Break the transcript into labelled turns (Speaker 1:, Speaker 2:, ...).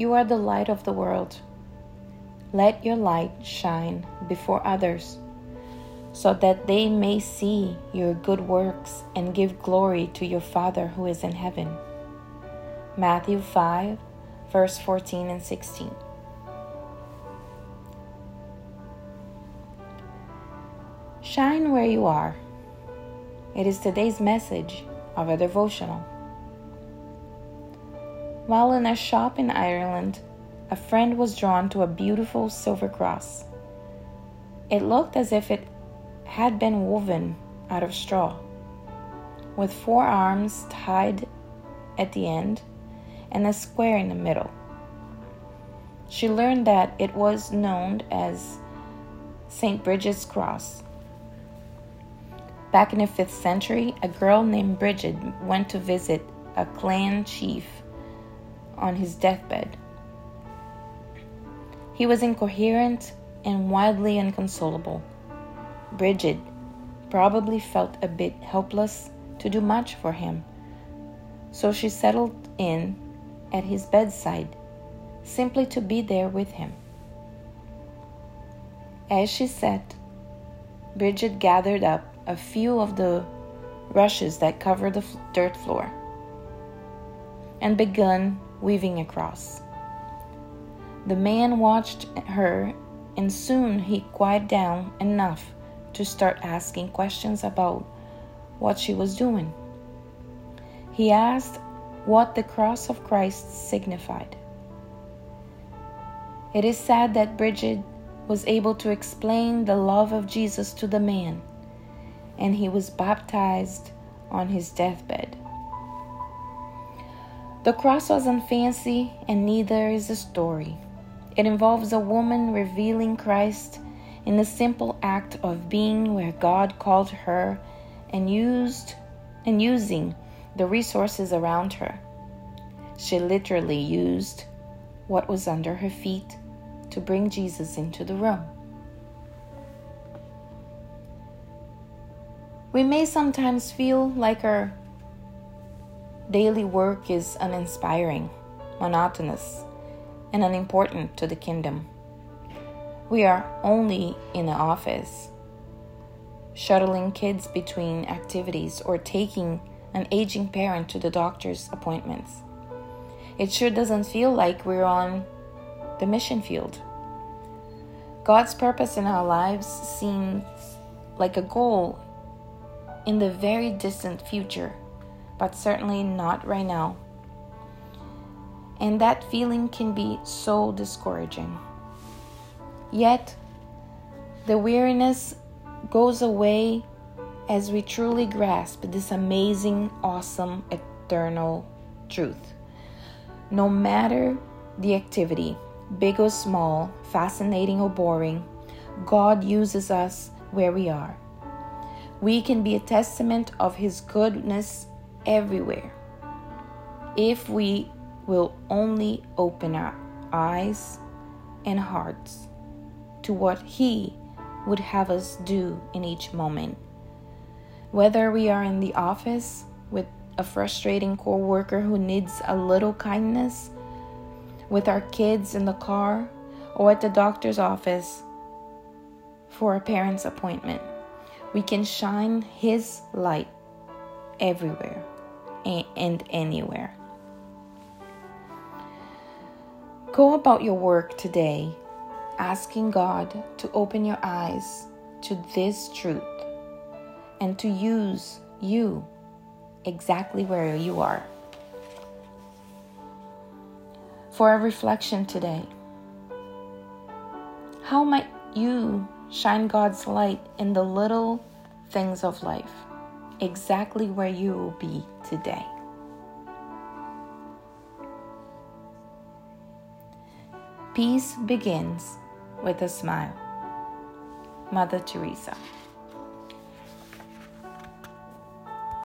Speaker 1: You are the light of the world. Let your light shine before others, so that they may see your good works and give glory to your Father who is in heaven. Matthew 5, verse 14 and 16. Shine where you are. It is today's message of a devotional. While in a shop in Ireland, a friend was drawn to a beautiful silver cross. It looked as if it had been woven out of straw, with four arms tied at the end and a square in the middle. She learned that it was known as St. Bridget's Cross. Back in the 5th century, a girl named Bridget went to visit a clan chief on his deathbed. He was incoherent and wildly inconsolable. Bridget probably felt a bit helpless to do much for him, so she settled in at his bedside simply to be there with him. As she sat, Bridget gathered up a few of the rushes that covered the dirt floor and begun weaving across. The man watched her, and soon he quieted down enough to start asking questions about what she was doing. He asked what the cross of Christ signified. It is sad that Bridget was able to explain the love of Jesus to the man, and he was baptized on his deathbed. The cross wasn't fancy, and neither is the story. It involves a woman revealing Christ in the simple act of being where God called her and used and using the resources around her. She literally used what was under her feet to bring Jesus into the room. We may sometimes feel like our daily work is uninspiring, monotonous, and unimportant to the kingdom. We are only in the office, shuttling kids between activities or taking an aging parent to the doctor's appointments. It sure doesn't feel like we're on the mission field. God's purpose in our lives seems like a goal in the very distant future but certainly not right now. And that feeling can be so discouraging. Yet, the weariness goes away as we truly grasp this amazing, awesome, eternal truth. No matter the activity, big or small, fascinating or boring, God uses us where we are. We can be a testament of His goodness everywhere. If we will only open our eyes and hearts to what He would have us do in each moment. Whether we are in the office with a frustrating coworker who needs a little kindness, with our kids in the car, or at the doctor's office for a parent's appointment, we can shine His light everywhere and anywhere. Go about your work today asking God to open your eyes to this truth and to use you exactly where you are. For a reflection today, how might you shine God's light in the little things of life? Exactly where you will be today. Peace begins with a smile. Mother Teresa.